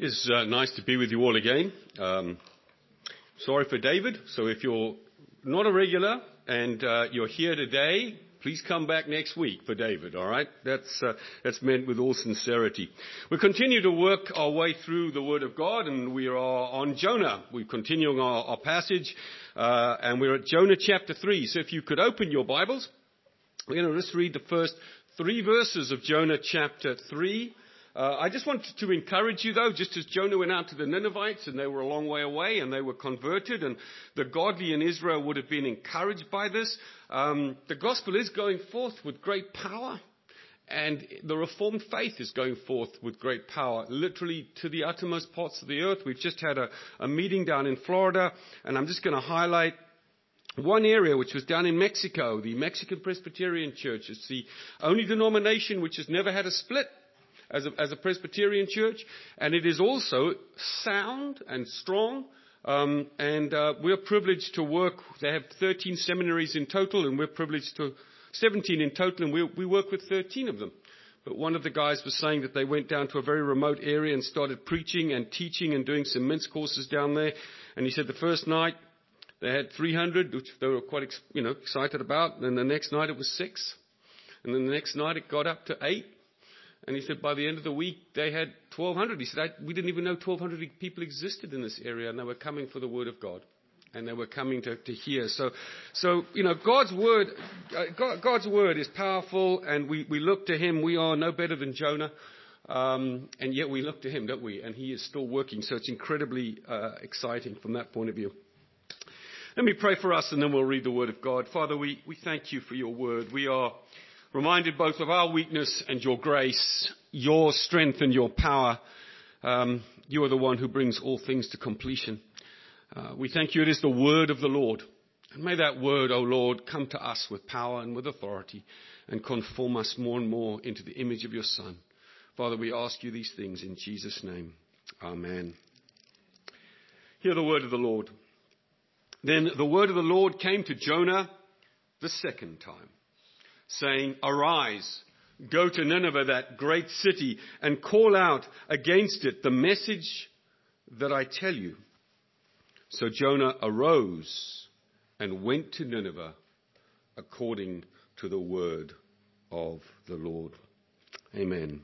It's uh, nice to be with you all again. Um, sorry for David. So if you're not a regular and uh, you're here today, please come back next week for David. All right, that's uh, that's meant with all sincerity. We continue to work our way through the Word of God, and we are on Jonah. We're continuing our, passage, and we're at Jonah chapter three. So if you could open your Bibles, we're going to just read the first three verses of Jonah chapter three. Uh, I just wanted to encourage you though, just as Jonah went out to the Ninevites and they were a long way away and they were converted and the godly in Israel would have been encouraged by this. Um, the gospel is going forth with great power. And the Reformed faith is going forth with great power, literally to the uttermost parts of the earth. We've just had a, a meeting down in Florida, and I'm just going to highlight one area which was down in Mexico, the Mexican Presbyterian Church. It's the only denomination which has never had a split as a, as a Presbyterian church, and it is also sound and strong. Um, and uh, we're privileged to work. They have 13 seminaries in total, and we're privileged to 17 in total, and we, we work with 13 of them. But one of the guys was saying that they went down to a very remote area and started preaching and teaching and doing some men's courses down there. And he said the first night they had 300, which they were quite, you know, excited about. And the next night it was six. And then the next night it got up to eight. And he said by the end of the week they had 1,200. He said, we didn't even know 1,200 people existed in this area and they were coming for the word of God. And they were coming to, to hear. So, so, you know, God's word, uh, God, God's word is powerful and we, we look to Him. We are no better than Jonah. Um, and yet we look to Him, don't we? And He is still working. So it's incredibly uh, exciting from that point of view. Let me pray for us and then we'll read the word of God. Father, we, we thank you for your word. We are reminded both of our weakness and your grace, your strength and your power. Um, you are the one who brings all things to completion. Uh, we thank you. It is the word of the Lord. And may that word, O Lord, come to us with power and with authority and conform us more and more into the image of your Son. Father, we ask you these things in Jesus' name. Amen. Hear the word of the Lord. Then the word of the Lord came to Jonah the second time saying, Arise, go to Nineveh, that great city, and call out against it the message that I tell you. So Jonah arose and went to Nineveh according to the word of the Lord. Amen.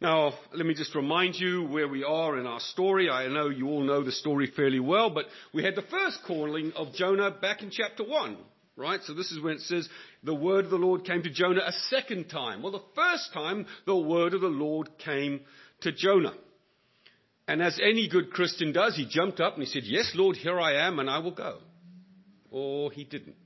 Now, let me just remind you where we are in our story. I know you all know the story fairly well, but we had the first calling of Jonah back in chapter 1. Right? So this is when it says the word of the Lord came to Jonah a second time. Well, the first time the word of the Lord came to Jonah. And as any good Christian does, he jumped up and he said, Yes, Lord, here I am, and I will go. Or he didn't.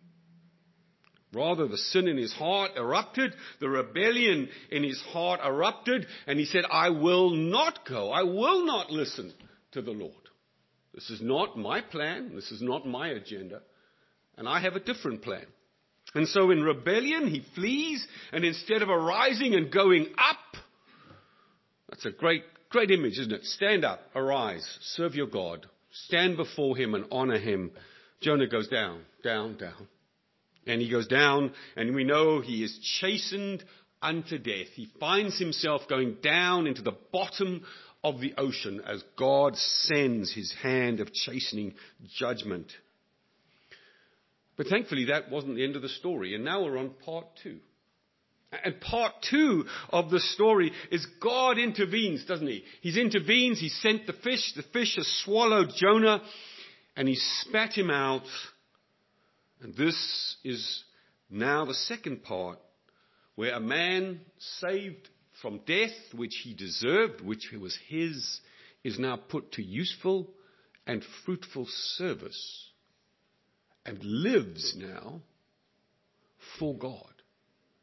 Rather, the sin in his heart erupted, the rebellion in his heart erupted, and he said, I will not go. I will not listen to the Lord. This is not my plan. This is not my agenda and I have a different plan. And so in rebellion, he flees, and instead of arising and going up, that's a great, great image, isn't it? Stand up, arise, serve your God, stand before him and honor him. Jonah goes down, down, down. And he goes down, and we know he is chastened unto death. He finds himself going down into the bottom of the ocean as God sends his hand of chastening judgment thankfully, that wasn't the end of the story. And now we're on part two. And part two of the story is God intervenes, doesn't he? He intervenes, he sent the fish, the fish has swallowed Jonah, and he spat him out. And this is now the second part, where a man saved from death, which he deserved, which was his, is now put to useful and fruitful service and lives now for God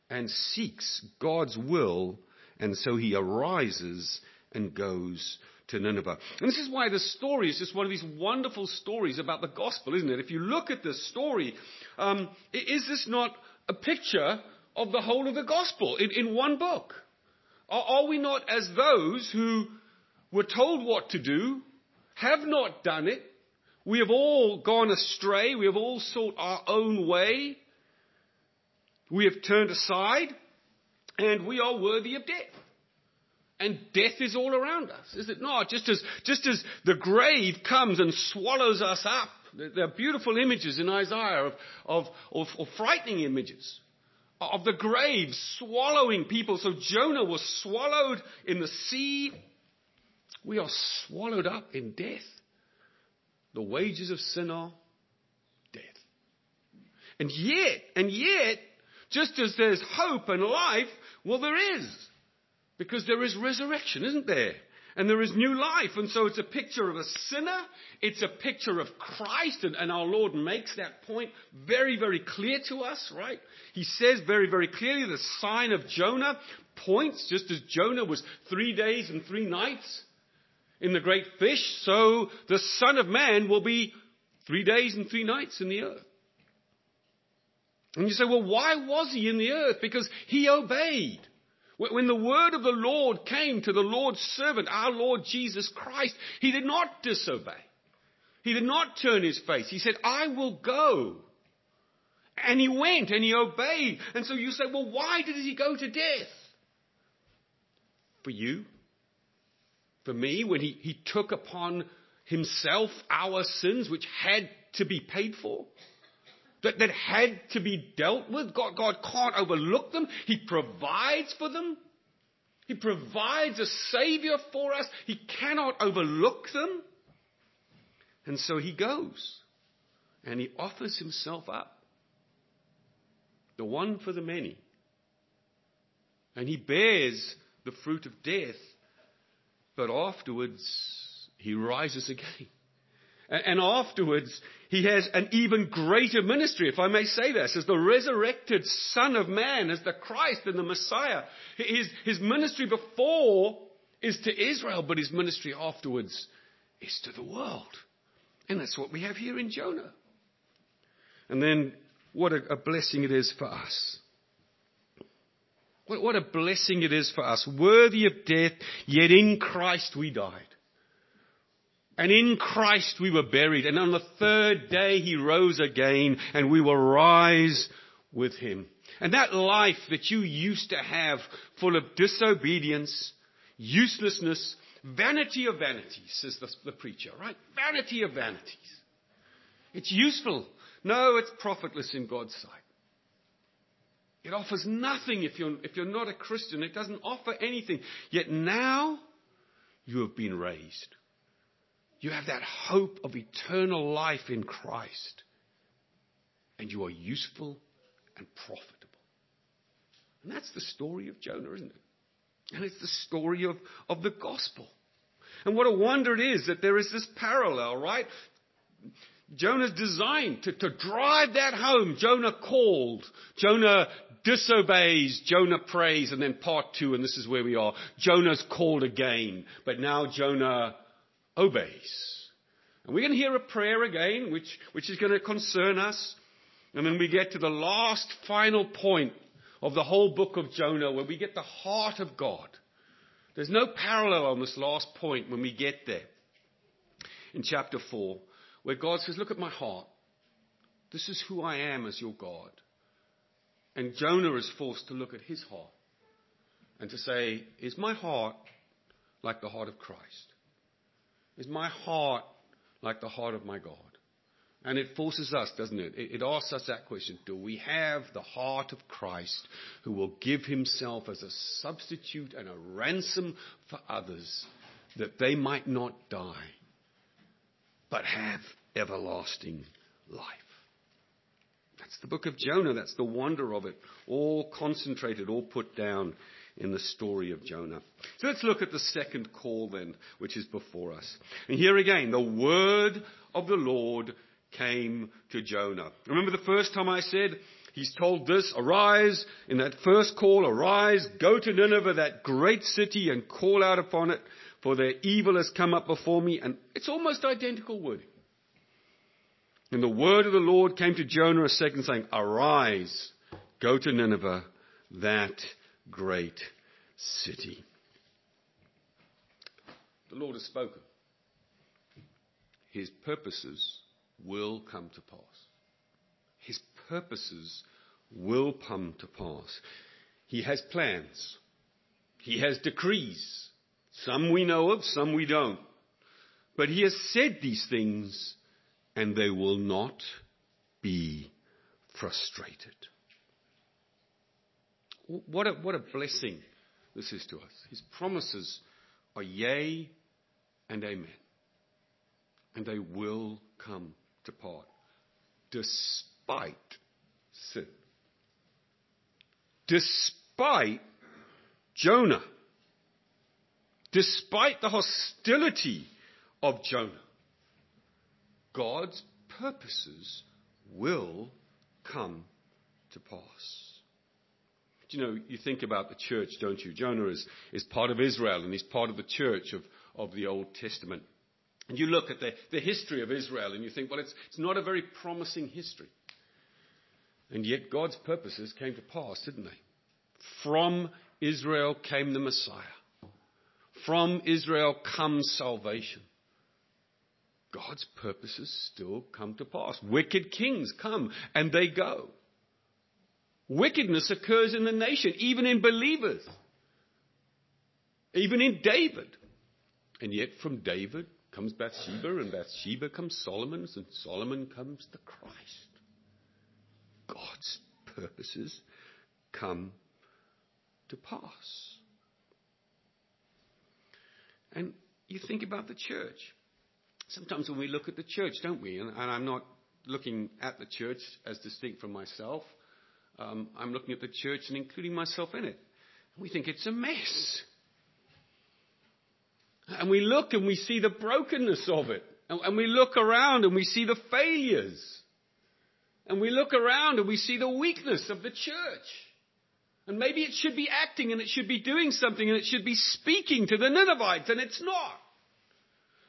and seeks God's will, and so he arises and goes to Nineveh. And this is why the story is just one of these wonderful stories about the gospel, isn't it? If you look at this story, um, is this not a picture of the whole of the gospel in, in one book? Are, are we not as those who were told what to do, have not done it, we have all gone astray. We have all sought our own way. We have turned aside and we are worthy of death. And death is all around us, is it not? Just as, just as the grave comes and swallows us up. There are beautiful images in Isaiah of, of, of, of frightening images of the grave swallowing people. So Jonah was swallowed in the sea. We are swallowed up in death. The wages of sin are death. And yet, and yet, just as there's hope and life, well, there is. Because there is resurrection, isn't there? And there is new life. And so it's a picture of a sinner. It's a picture of Christ. And, and, our Lord makes that point very, very clear to us, right? He says very, very clearly the sign of Jonah points, just as Jonah was three days and three nights in the great fish, so the Son of Man will be three days and three nights in the earth. And you say, well, why was he in the earth? Because he obeyed. When the word of the Lord came to the Lord's servant, our Lord Jesus Christ, he did not disobey. He did not turn his face. He said, I will go. And he went and he obeyed. And so you say, well, why did he go to death? For you? For me, when he, he took upon himself our sins, which had to be paid for? that, that had to be dealt with. God, God can't overlook them. He provides for them. He provides a Savior for us. He cannot overlook them. And so he goes and he offers himself up. The one for the many. And he bears the fruit of death, but afterwards he rises again. And afterwards, he has an even greater ministry, if I may say this, as the resurrected Son of Man, as the Christ and the Messiah. His, his ministry before is to Israel, but his ministry afterwards is to the world. And that's what we have here in Jonah. And then what a, a blessing it is for us. What, a blessing it is for us. Worthy of death, yet in Christ we died. And in Christ we were buried. And on the third day he rose again and we will rise with him. And that life that you used to have full of disobedience, uselessness, vanity of vanities, says the, the preacher, right? Vanity of vanities. It's useful. No, it's profitless in God's sight. It offers nothing if you're, if you're not a Christian. It doesn't offer anything. Yet now you have been raised. You have that hope of eternal life in Christ. And you are useful and profitable. And that's the story of Jonah, isn't it? And it's the story of, of the gospel. And what a wonder it is that there is this parallel, right? Jonah's designed to, to drive that home. Jonah called. Jonah disobeys. Jonah prays. And then part two, and this is where we are. Jonah's called again. But now Jonah obeys. And we're going to hear a prayer again, which, which is going to concern us. And then we get to the last final point of the whole book of Jonah, where we get the heart of God. There's no parallel on this last point when we get there. In chapter 4, where God says, Look at my heart. This is who I am as your God. And Jonah is forced to look at his heart and to say, Is my heart like the heart of Christ? Is my heart like the heart of my God? And it forces us, doesn't it? It, asks us that question. Do we have the heart of Christ who will give himself as a substitute and a ransom for others that they might not die, but have everlasting life? That's the book of Jonah. That's the wonder of it. All concentrated, all put down in the story of Jonah. So let's look at the second call then, which is before us. And here again, the word of the Lord came to Jonah. Remember the first time I said, He's told this, arise, in that first call, arise, go to Nineveh, that great city, and call out upon it, for their evil has come up before me. And it's almost identical wording. And the word of the Lord came to Jonah a second, saying, Arise, go to Nineveh, that great city. The Lord has spoken. His purposes will come to pass. His purposes will come to pass. He has plans. He has decrees. Some we know of, some we don't. But he has said these things and they will not be frustrated. What a, what a blessing this is to us. His promises are yea and amen. And they will come to pass despite sin. Despite Jonah. Despite the hostility of Jonah. God's purposes will come to pass. Do You know, you think about the church, don't you? Jonah is, is part of Israel and he's part of the church of, of the Old Testament. And you look at the, the history of Israel and you think, well, it's, it's not a very promising history. And yet God's purposes came to pass, didn't they? From Israel came the Messiah. From Israel comes salvation. God's purposes still come to pass. Wicked kings come and they go. Wickedness occurs in the nation, even in believers, even in David. And yet from David comes Bathsheba, and Bathsheba comes Solomon, and Solomon comes the Christ. God's purposes come to pass. And you think about the church. Sometimes when we look at the church, don't we? And, and I'm not looking at the church as distinct from myself. Um, I'm looking at the church and including myself in it. We think it's a mess. And we look and we see the brokenness of it. And, and we look around and we see the failures. And we look around and we see the weakness of the church. And maybe it should be acting and it should be doing something and it should be speaking to the Ninevites and it's not.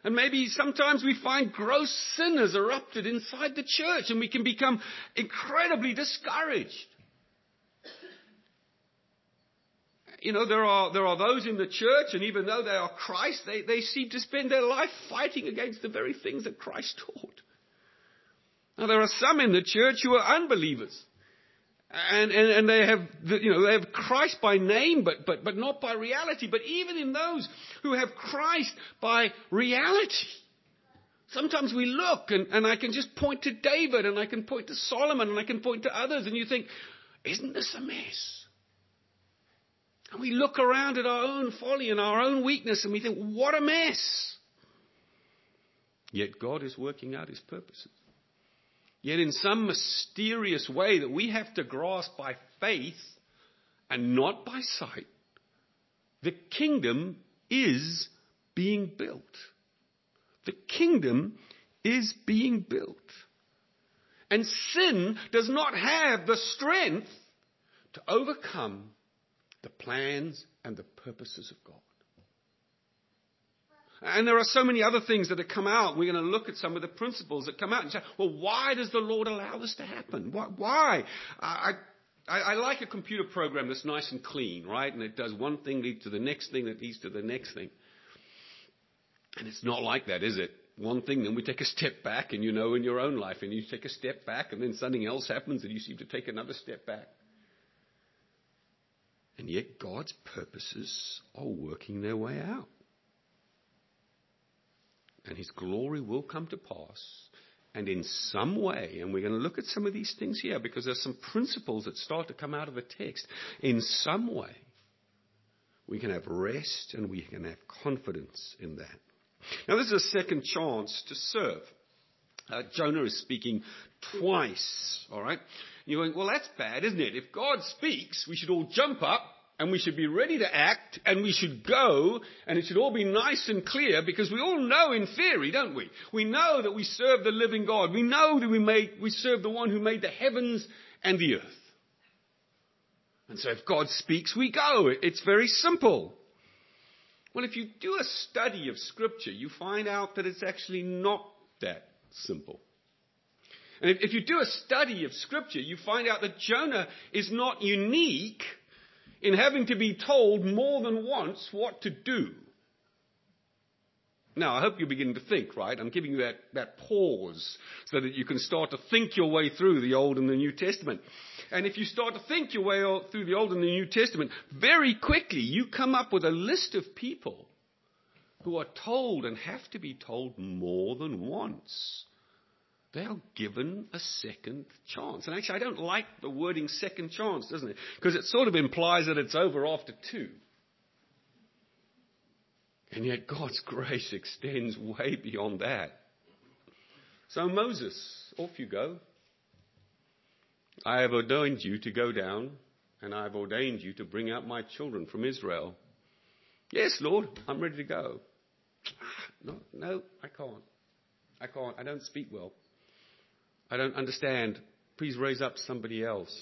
And maybe sometimes we find gross sin has erupted inside the church and we can become incredibly discouraged. You know, there are, there are those in the church, and even though they are Christ, they, they seem to spend their life fighting against the very things that Christ taught. Now, there are some in the church who are unbelievers. And, and, and they have, you know, they have Christ by name, but, but, but not by reality. But even in those who have Christ by reality, sometimes we look and, and I can just point to David and I can point to Solomon and I can point to others and you think, isn't this a mess? And we look around at our own folly and our own weakness and we think, what a mess. Yet God is working out his purposes. Yet in some mysterious way that we have to grasp by faith and not by sight, the kingdom is being built. The kingdom is being built. And sin does not have the strength to overcome the plans and the purposes of God. And there are so many other things that have come out. We're going to look at some of the principles that come out and say, well, why does the Lord allow this to happen? Why? I, I, I like a computer program that's nice and clean, right? And it does one thing lead to the next thing that leads to the next thing. And it's not like that, is it? One thing, then we take a step back, and you know in your own life, and you take a step back, and then something else happens, and you seem to take another step back. And yet God's purposes are working their way out and his glory will come to pass. And in some way, and we're going to look at some of these things here because there's some principles that start to come out of the text. In some way, we can have rest and we can have confidence in that. Now, this is a second chance to serve. Uh, Jonah is speaking twice, all right? You're going, well, that's bad, isn't it? If God speaks, we should all jump up and we should be ready to act and we should go and it should all be nice and clear because we all know in theory, don't we? We know that we serve the living God. We know that we made, we serve the one who made the heavens and the earth. And so if God speaks, we go. It's very simple. Well, if you do a study of scripture, you find out that it's actually not that simple. And if you do a study of scripture, you find out that Jonah is not unique in having to be told more than once what to do. Now, I hope you're beginning to think, right? I'm giving you that, that pause so that you can start to think your way through the Old and the New Testament. And if you start to think your way through the Old and the New Testament, very quickly you come up with a list of people who are told and have to be told more than once. They are given a second chance. And actually, I don't like the wording second chance, doesn't it? Because it sort of implies that it's over after two. And yet God's grace extends way beyond that. So Moses, off you go. I have ordained you to go down, and I have ordained you to bring out my children from Israel. Yes, Lord, I'm ready to go. Ah, no, no, I can't. I can't. I don't speak well. I don't understand. Please raise up somebody else.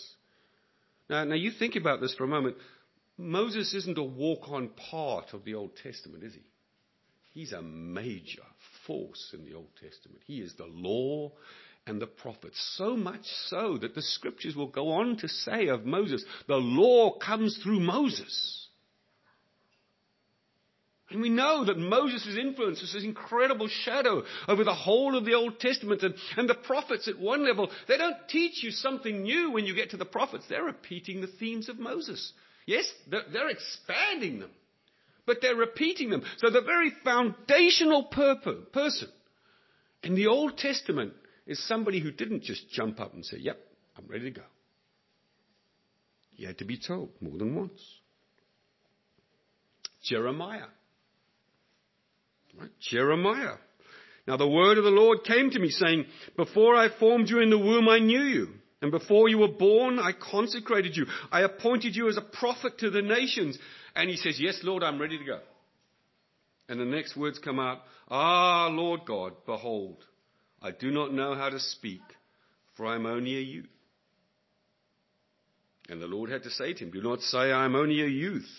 Now, now you think about this for a moment. Moses isn't a walk on part of the Old Testament, is he? He's a major force in the Old Testament. He is the law and the prophets. So much so that the scriptures will go on to say of Moses, the law comes through Moses. And we know that Moses' influence is this incredible shadow over the whole of the Old Testament. And, and the prophets at one level, they don't teach you something new when you get to the prophets. They're repeating the themes of Moses. Yes, they're, they're expanding them, but they're repeating them. So the very foundational purpose, person in the Old Testament is somebody who didn't just jump up and say, Yep, I'm ready to go. He had to be told more than once. Jeremiah. Right? Jeremiah. Now the word of the Lord came to me saying, Before I formed you in the womb, I knew you. And before you were born, I consecrated you. I appointed you as a prophet to the nations. And he says, Yes, Lord, I'm ready to go. And the next words come out, Ah, Lord God, behold, I do not know how to speak, for I am only a youth. And the Lord had to say to him, Do not say I am only a youth.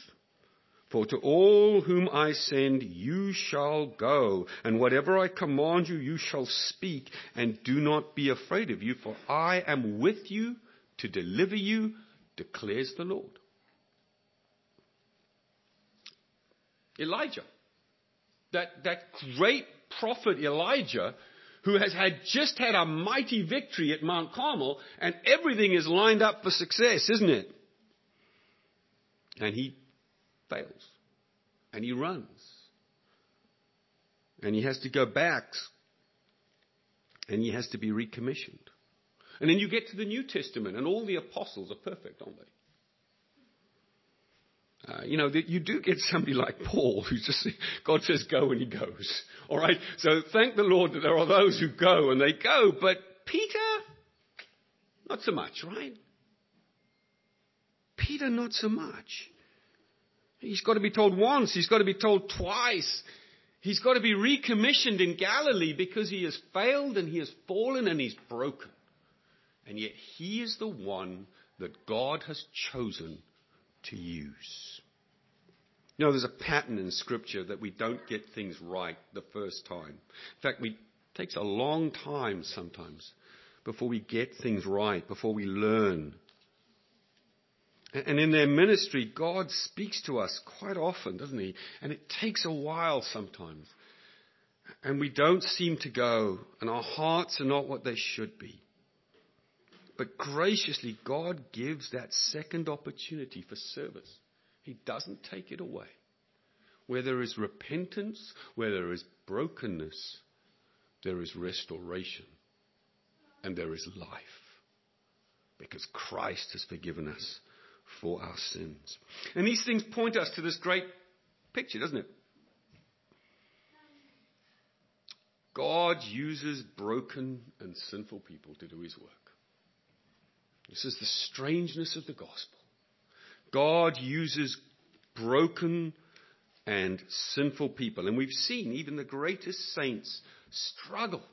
For to all whom I send, you shall go, and whatever I command you, you shall speak, and do not be afraid of you, for I am with you to deliver you, declares the Lord. Elijah, that, that great prophet Elijah, who has had just had a mighty victory at Mount Carmel, and everything is lined up for success, isn't it? And he fails. And he runs. And he has to go back. And he has to be recommissioned. And then you get to the New Testament, and all the apostles are perfect, aren't they? Uh, you know, you do get somebody like Paul who just, God says go and he goes. All right? So thank the Lord that there are those who go and they go. But Peter, not so much, right? Peter, not so much. He's got to be told once. He's got to be told twice. He's got to be recommissioned in Galilee because he has failed and he has fallen and he's broken. And yet he is the one that God has chosen to use. You know, there's a pattern in Scripture that we don't get things right the first time. In fact, it takes a long time sometimes before we get things right, before we learn and in their ministry, God speaks to us quite often, doesn't He? And it takes a while sometimes. And we don't seem to go, and our hearts are not what they should be. But graciously, God gives that second opportunity for service. He doesn't take it away. Where there is repentance, where there is brokenness, there is restoration and there is life. Because Christ has forgiven us for our sins. And these things point us to this great picture, doesn't it? God uses broken and sinful people to do his work. This is the strangeness of the gospel. God uses broken and sinful people. And we've seen even the greatest saints struggle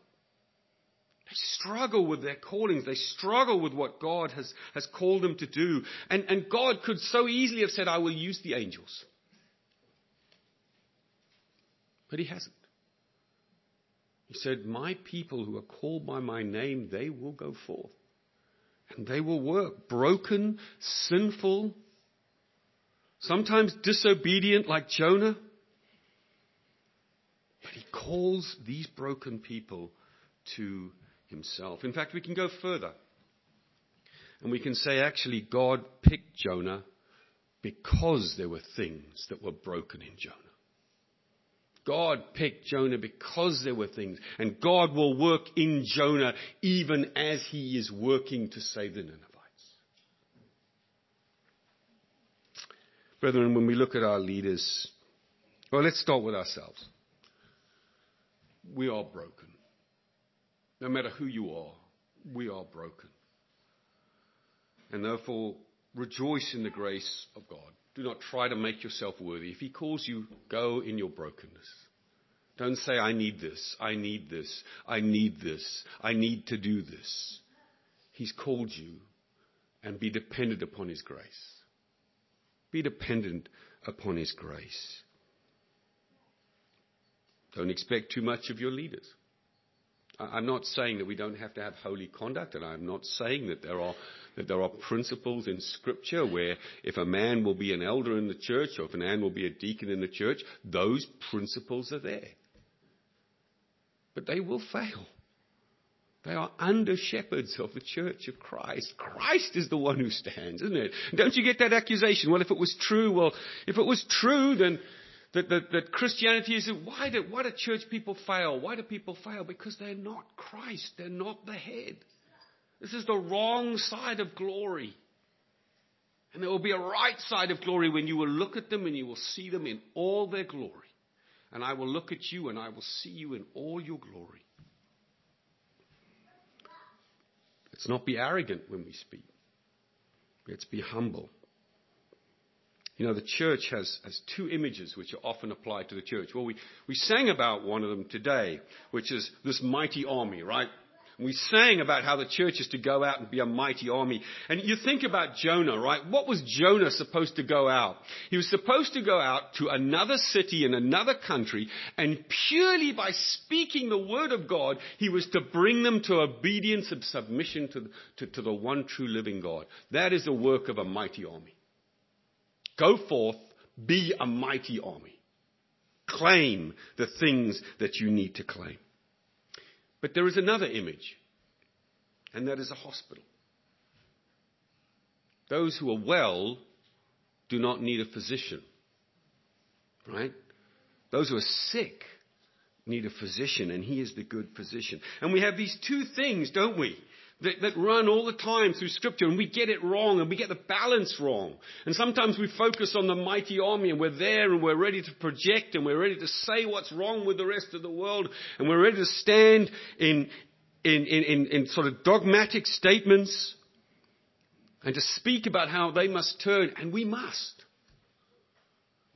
they struggle with their callings. They struggle with what God has, has called them to do. And, and God could so easily have said, I will use the angels. But He hasn't. He said, My people who are called by my name, they will go forth. And they will work broken, sinful, sometimes disobedient like Jonah. But He calls these broken people to himself. In fact, we can go further. And we can say, actually, God picked Jonah because there were things that were broken in Jonah. God picked Jonah because there were things. And God will work in Jonah even as he is working to save the Ninevites. Brethren, when we look at our leaders, well, let's start with ourselves. We are broken. No matter who you are, we are broken. And therefore, rejoice in the grace of God. Do not try to make yourself worthy. If He calls you, go in your brokenness. Don't say, I need this, I need this, I need this, I need to do this. He's called you and be dependent upon His grace. Be dependent upon His grace. Don't expect too much of your leaders. I'm not saying that we don't have to have holy conduct, and I'm not saying that there are that there are principles in Scripture where if a man will be an elder in the church or if a man will be a deacon in the church, those principles are there. But they will fail. They are under shepherds of the church of Christ. Christ is the one who stands, isn't it? Don't you get that accusation? Well, if it was true, well, if it was true, then that, that, that Christianity is, why do, why do church people fail? Why do people fail? Because they're not Christ. They're not the head. This is the wrong side of glory. And there will be a right side of glory when you will look at them and you will see them in all their glory. And I will look at you and I will see you in all your glory. Let's not be arrogant when we speak. Let's be humble. You know, the church has, two images which are often applied to the church. Well, we, we sang about one of them today, which is this mighty army, right? We sang about how the church is to go out and be a mighty army. And you think about Jonah, right? What was Jonah supposed to go out? He was supposed to go out to another city in another country, and purely by speaking the word of God, he was to bring them to obedience and submission to, to, to the one true living God. That is the work of a mighty army. Go forth, be a mighty army. Claim the things that you need to claim. But there is another image, and that is a hospital. Those who are well do not need a physician, right? Those who are sick need a physician, and he is the good physician. And we have these two things, don't we? That, that run all the time through scripture and we get it wrong and we get the balance wrong. And sometimes we focus on the mighty army and we're there and we're ready to project and we're ready to say what's wrong with the rest of the world and we're ready to stand in, in, in, in sort of dogmatic statements and to speak about how they must turn and we must.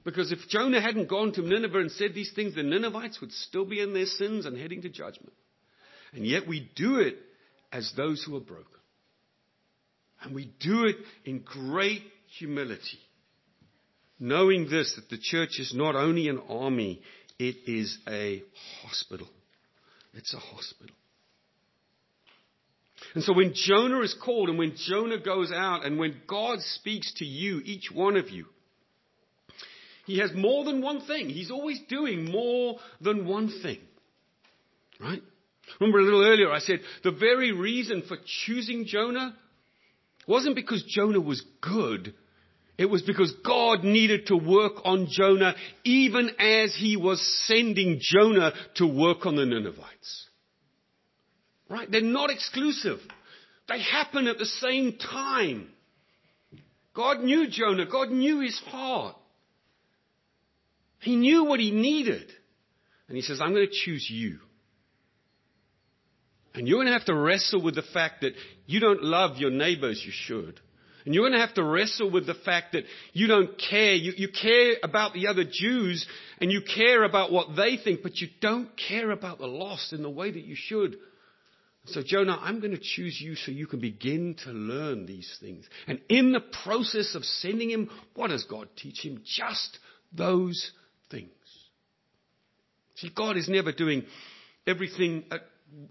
Because if Jonah hadn't gone to Nineveh and said these things, the Ninevites would still be in their sins and heading to judgment. And yet we do it as those who are broken. And we do it in great humility, knowing this, that the church is not only an army, it is a hospital. It's a hospital. And so when Jonah is called and when Jonah goes out and when God speaks to you, each one of you, he has more than one thing. He's always doing more than one thing. Right? Remember a little earlier I said the very reason for choosing Jonah wasn't because Jonah was good. It was because God needed to work on Jonah even as he was sending Jonah to work on the Ninevites. Right? They're not exclusive. They happen at the same time. God knew Jonah. God knew his heart. He knew what he needed. And he says, I'm going to choose you. And you're going to have to wrestle with the fact that you don't love your neighbor as you should. And you're going to have to wrestle with the fact that you don't care. You, you care about the other Jews and you care about what they think, but you don't care about the lost in the way that you should. So, Jonah, I'm going to choose you so you can begin to learn these things. And in the process of sending him, what does God teach him? Just those things. See, God is never doing everything at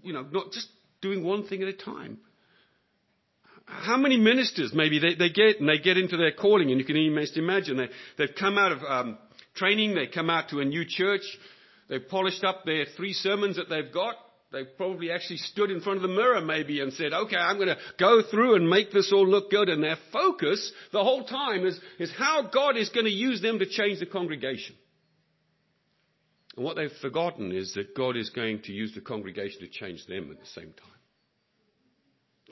you know, not just doing one thing at a time. How many ministers maybe they, they get and they get into their calling and you can almost imagine they, they've come out of um, training, they come out to a new church, They've polished up their three sermons that they've got. They've probably actually stood in front of the mirror maybe and said, okay, I'm going to go through and make this all look good. And their focus the whole time is, is how God is going to use them to change the congregation. And what they've forgotten is that God is going to use the congregation to change them at the same time.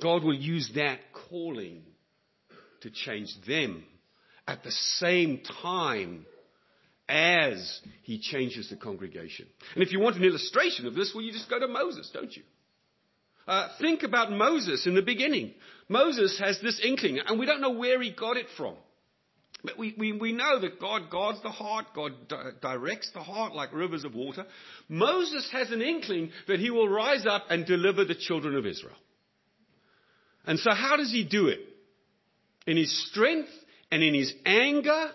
God will use that calling to change them at the same time as he changes the congregation. And if you want an illustration of this, well, you just go to Moses, don't you? Uh, think about Moses in the beginning. Moses has this inkling, and we don't know where he got it from. But we, we, we know that God guards the heart, God di- directs the heart like rivers of water. Moses has an inkling that he will rise up and deliver the children of Israel. And so how does he do it? In his strength and in his anger,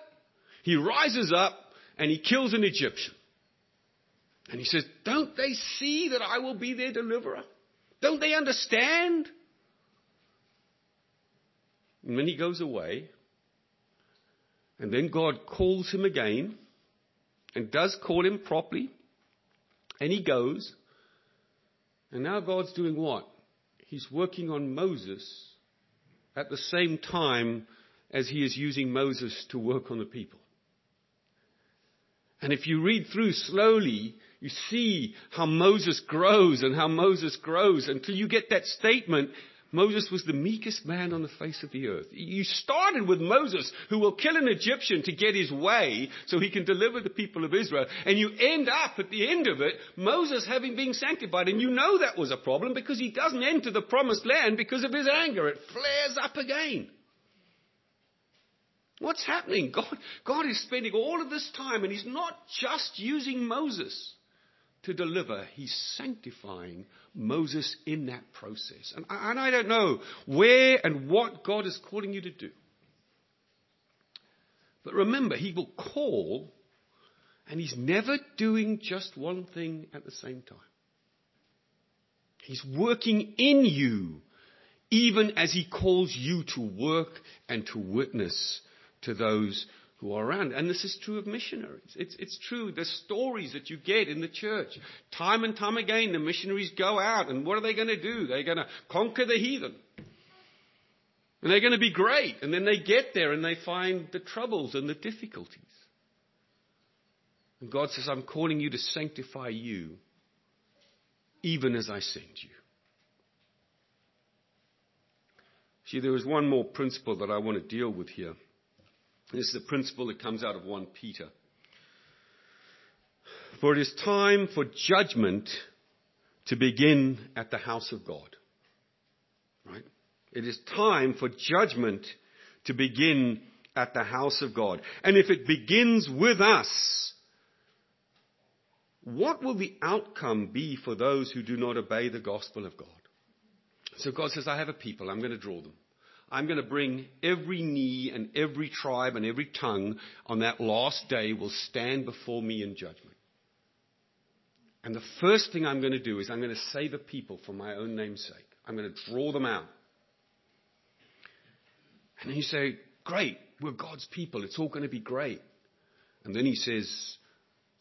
he rises up and he kills an Egyptian. And he says, Don't they see that I will be their deliverer? Don't they understand? And then he goes away. And then God calls him again and does call him properly. And he goes. And now God's doing what? He's working on Moses at the same time as he is using Moses to work on the people. And if you read through slowly, you see how Moses grows and how Moses grows until you get that statement, Moses was the meekest man on the face of the earth. You started with Moses, who will kill an Egyptian to get his way so he can deliver the people of Israel. And you end up at the end of it, Moses having been sanctified. And you know that was a problem because he doesn't enter the promised land because of his anger. It flares up again. What's happening? God, God is spending all of this time and He's not just using Moses to deliver, He's sanctifying Moses in that process. And I, and I don't know where and what God is calling you to do. But remember, He will call and He's never doing just one thing at the same time. He's working in you even as He calls you to work and to witness to those who are around. And this is true of missionaries. It's, it's true. The stories that you get in the church. Time and time again, the missionaries go out and what are they going to do? They're going to conquer the heathen. And they're going to be great. And then they get there and they find the troubles and the difficulties. And God says, I'm calling you to sanctify you even as I send you. See, there is one more principle that I want to deal with here. This is the principle that comes out of 1 Peter. For it is time for judgment to begin at the house of God. Right? It is time for judgment to begin at the house of God. And if it begins with us, what will the outcome be for those who do not obey the gospel of God? So God says, I have a people, I'm going to draw them. I'm going to bring every knee and every tribe and every tongue on that last day will stand before me in judgment. And the first thing I'm going to do is I'm going to save a people for my own name's sake. I'm going to draw them out. And you say, Great, we're God's people. It's all going to be great. And then he says,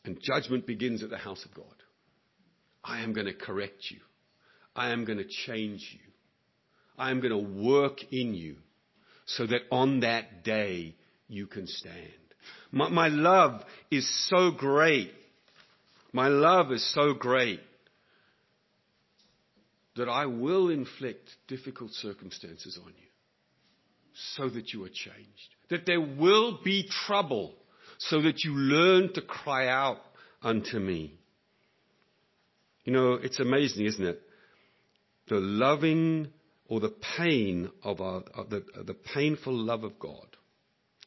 And judgment begins at the house of God. I am going to correct you. I am going to change you. I am going to work in you so that on that day you can stand. My, my, love is so great. My love is so great that I will inflict difficult circumstances on you so that you are changed. That there will be trouble so that you learn to cry out unto me. You know, it's amazing, isn't it? The loving or the pain of, our, of the, the painful love of God.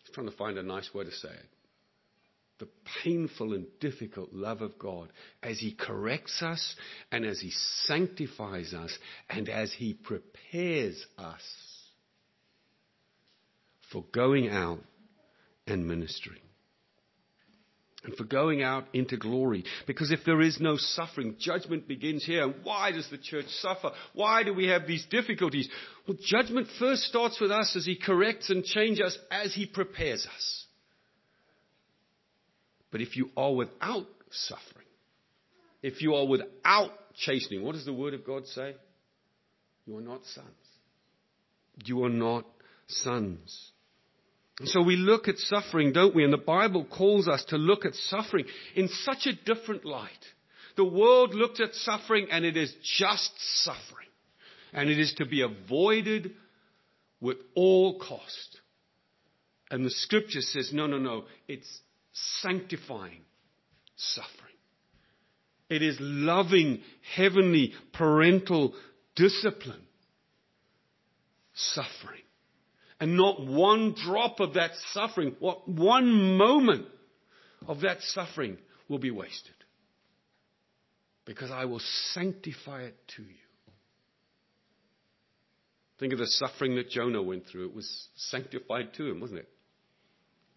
I'm trying to find a nice way to say it. The painful and difficult love of God as He corrects us and as He sanctifies us and as He prepares us for going out and ministering and for going out into glory. Because if there is no suffering, judgment begins here. And why does the church suffer? Why do we have these difficulties? Well, judgment first starts with us as He corrects and changes us as He prepares us. But if you are without suffering, if you are without chastening, what does the word of God say? You are not sons. You are not sons. And so we look at suffering, don't we? And the Bible calls us to look at suffering in such a different light. The world looked at suffering and it is just suffering. And it is to be avoided with all cost. And the scripture says, no, no, no, it's sanctifying suffering. It is loving, heavenly, parental discipline. Suffering. And not one drop of that suffering, what one moment of that suffering will be wasted. Because I will sanctify it to you. Think of the suffering that Jonah went through. It was sanctified to him, wasn't it?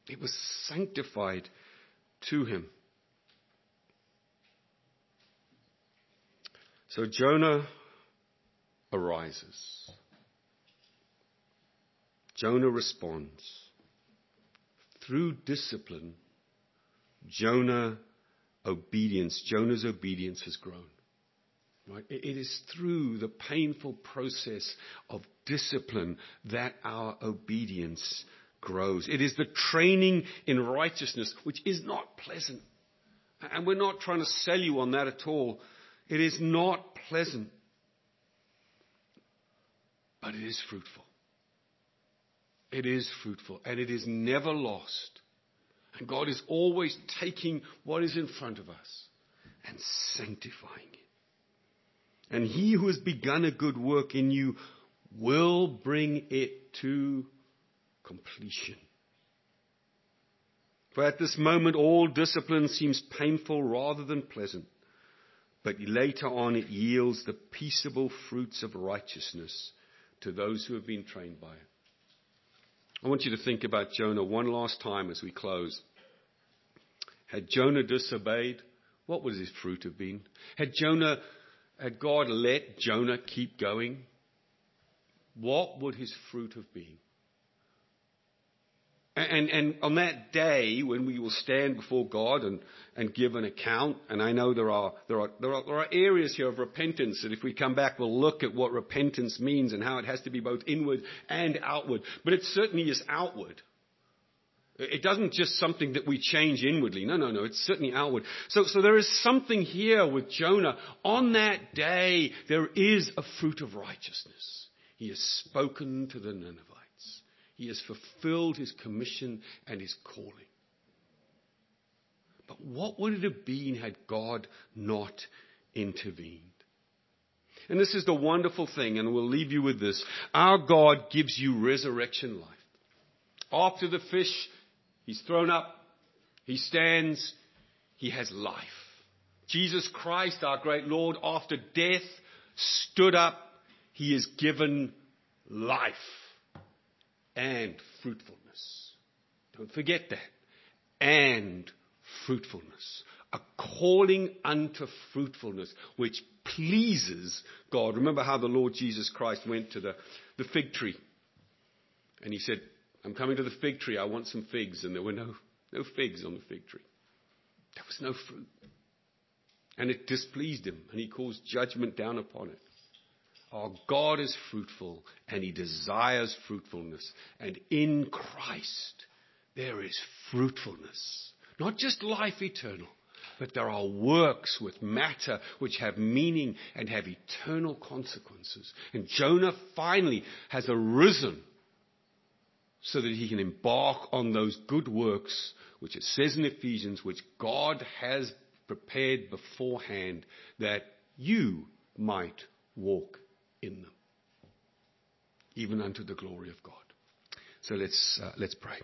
It was sanctified to him. So Jonah arises. Jonah responds. Through discipline, Jonah obedience, Jonah's obedience has grown. Right? It is through the painful process of discipline that our obedience grows. It is the training in righteousness, which is not pleasant. And we're not trying to sell you on that at all. It is not pleasant. But it is fruitful. It is fruitful and it is never lost. And God is always taking what is in front of us and sanctifying it. And he who has begun a good work in you will bring it to completion. For at this moment, all discipline seems painful rather than pleasant, but later on it yields the peaceable fruits of righteousness to those who have been trained by it. I want you to think about Jonah one last time as we close. Had Jonah disobeyed, what would his fruit have been? Had Jonah, had God let Jonah keep going, what would his fruit have been? And, and on that day when we will stand before God and, and give an account, and I know there are, there, are, there, are, there are areas here of repentance that if we come back we'll look at what repentance means and how it has to be both inward and outward. But it certainly is outward. It doesn't just something that we change inwardly. No, no, no. It's certainly outward. So, so there is something here with Jonah. On that day, there is a fruit of righteousness. He has spoken to the Ninevites. He has fulfilled his commission and his calling. But what would it have been had God not intervened? And this is the wonderful thing, and we'll leave you with this. Our God gives you resurrection life. After the fish, he's thrown up, he stands, he has life. Jesus Christ, our great Lord, after death, stood up, he is given life and fruitfulness. Don't forget that. And fruitfulness. A calling unto fruitfulness, which pleases God. Remember how the Lord Jesus Christ went to the, the fig tree. And he said, I'm coming to the fig tree. I want some figs. And there were no, no figs on the fig tree. There was no fruit. And it displeased him. And he caused judgment down upon it. Our God is fruitful and he desires fruitfulness. And in Christ, there is fruitfulness. Not just life eternal, but there are works with matter which have meaning and have eternal consequences. And Jonah finally has arisen so that he can embark on those good works, which it says in Ephesians, which God has prepared beforehand that you might walk in them, even unto the glory of God. So let's, uh, let's pray.